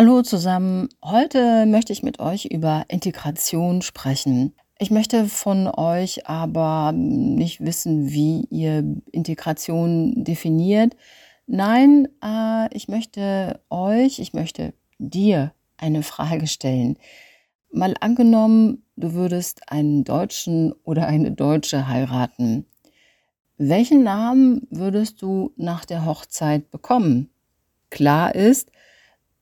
Hallo zusammen. Heute möchte ich mit euch über Integration sprechen. Ich möchte von euch aber nicht wissen, wie ihr Integration definiert. Nein, äh, ich möchte euch, ich möchte dir eine Frage stellen. Mal angenommen, du würdest einen Deutschen oder eine Deutsche heiraten. Welchen Namen würdest du nach der Hochzeit bekommen? Klar ist,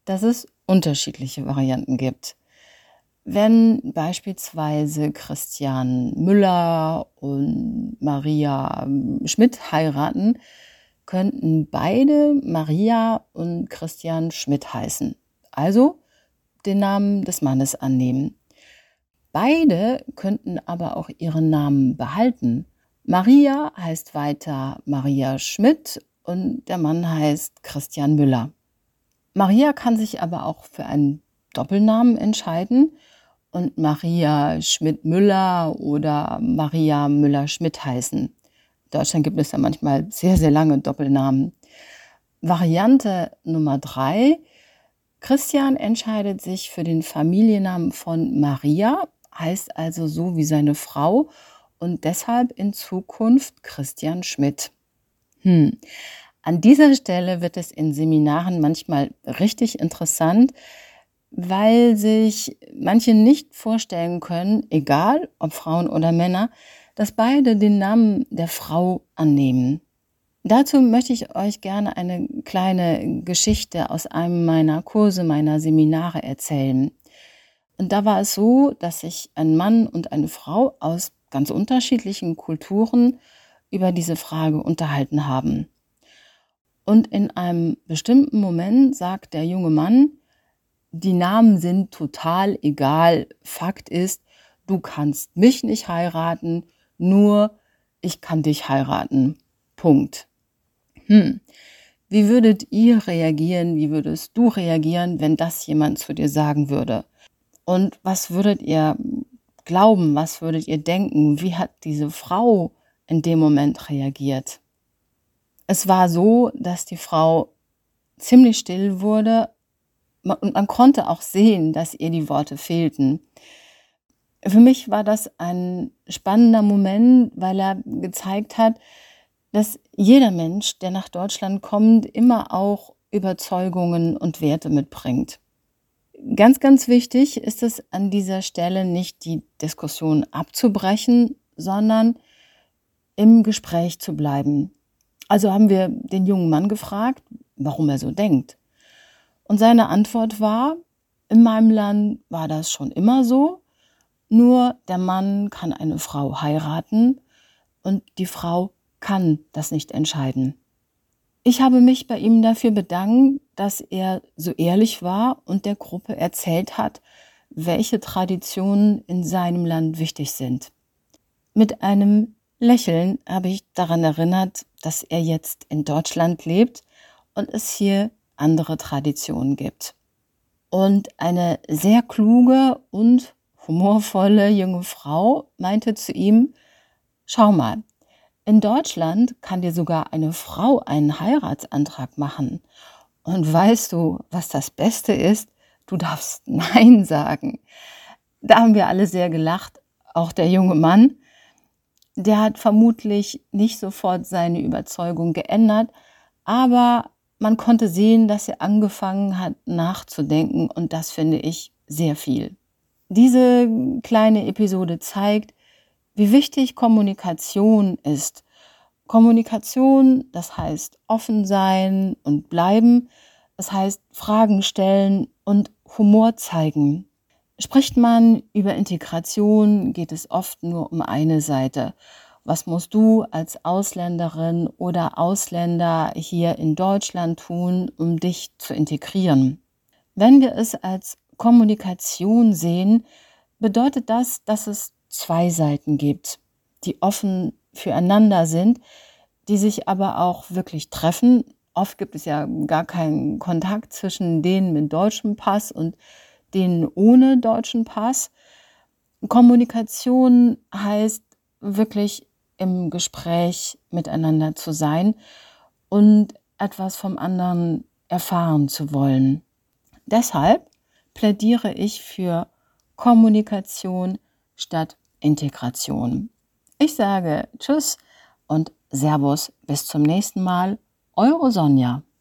dass es unterschiedliche Varianten gibt. Wenn beispielsweise Christian Müller und Maria Schmidt heiraten, könnten beide Maria und Christian Schmidt heißen, also den Namen des Mannes annehmen. Beide könnten aber auch ihren Namen behalten. Maria heißt weiter Maria Schmidt und der Mann heißt Christian Müller. Maria kann sich aber auch für einen Doppelnamen entscheiden und Maria Schmidt-Müller oder Maria Müller-Schmidt heißen. In Deutschland gibt es ja manchmal sehr, sehr lange Doppelnamen. Variante Nummer drei. Christian entscheidet sich für den Familiennamen von Maria, heißt also so wie seine Frau und deshalb in Zukunft Christian Schmidt. Hm. An dieser Stelle wird es in Seminaren manchmal richtig interessant, weil sich manche nicht vorstellen können, egal ob Frauen oder Männer, dass beide den Namen der Frau annehmen. Dazu möchte ich euch gerne eine kleine Geschichte aus einem meiner Kurse, meiner Seminare erzählen. Und da war es so, dass sich ein Mann und eine Frau aus ganz unterschiedlichen Kulturen über diese Frage unterhalten haben. Und in einem bestimmten Moment sagt der junge Mann, die Namen sind total egal. Fakt ist, du kannst mich nicht heiraten, nur ich kann dich heiraten. Punkt. Hm. Wie würdet ihr reagieren? Wie würdest du reagieren, wenn das jemand zu dir sagen würde? Und was würdet ihr glauben? Was würdet ihr denken? Wie hat diese Frau in dem Moment reagiert? Es war so, dass die Frau ziemlich still wurde und man konnte auch sehen, dass ihr die Worte fehlten. Für mich war das ein spannender Moment, weil er gezeigt hat, dass jeder Mensch, der nach Deutschland kommt, immer auch Überzeugungen und Werte mitbringt. Ganz, ganz wichtig ist es an dieser Stelle nicht die Diskussion abzubrechen, sondern im Gespräch zu bleiben. Also haben wir den jungen Mann gefragt, warum er so denkt. Und seine Antwort war, in meinem Land war das schon immer so, nur der Mann kann eine Frau heiraten und die Frau kann das nicht entscheiden. Ich habe mich bei ihm dafür bedankt, dass er so ehrlich war und der Gruppe erzählt hat, welche Traditionen in seinem Land wichtig sind. Mit einem Lächeln habe ich daran erinnert, dass er jetzt in Deutschland lebt und es hier andere Traditionen gibt. Und eine sehr kluge und humorvolle junge Frau meinte zu ihm, schau mal, in Deutschland kann dir sogar eine Frau einen Heiratsantrag machen. Und weißt du, was das Beste ist? Du darfst Nein sagen. Da haben wir alle sehr gelacht, auch der junge Mann der hat vermutlich nicht sofort seine Überzeugung geändert, aber man konnte sehen, dass er angefangen hat nachzudenken und das finde ich sehr viel. Diese kleine Episode zeigt, wie wichtig Kommunikation ist. Kommunikation, das heißt offen sein und bleiben, das heißt Fragen stellen und Humor zeigen. Spricht man über Integration, geht es oft nur um eine Seite. Was musst du als Ausländerin oder Ausländer hier in Deutschland tun, um dich zu integrieren? Wenn wir es als Kommunikation sehen, bedeutet das, dass es zwei Seiten gibt, die offen füreinander sind, die sich aber auch wirklich treffen. Oft gibt es ja gar keinen Kontakt zwischen denen mit deutschem Pass und den ohne deutschen Pass. Kommunikation heißt wirklich im Gespräch miteinander zu sein und etwas vom anderen erfahren zu wollen. Deshalb plädiere ich für Kommunikation statt Integration. Ich sage Tschüss und Servus, bis zum nächsten Mal. Eure Sonja.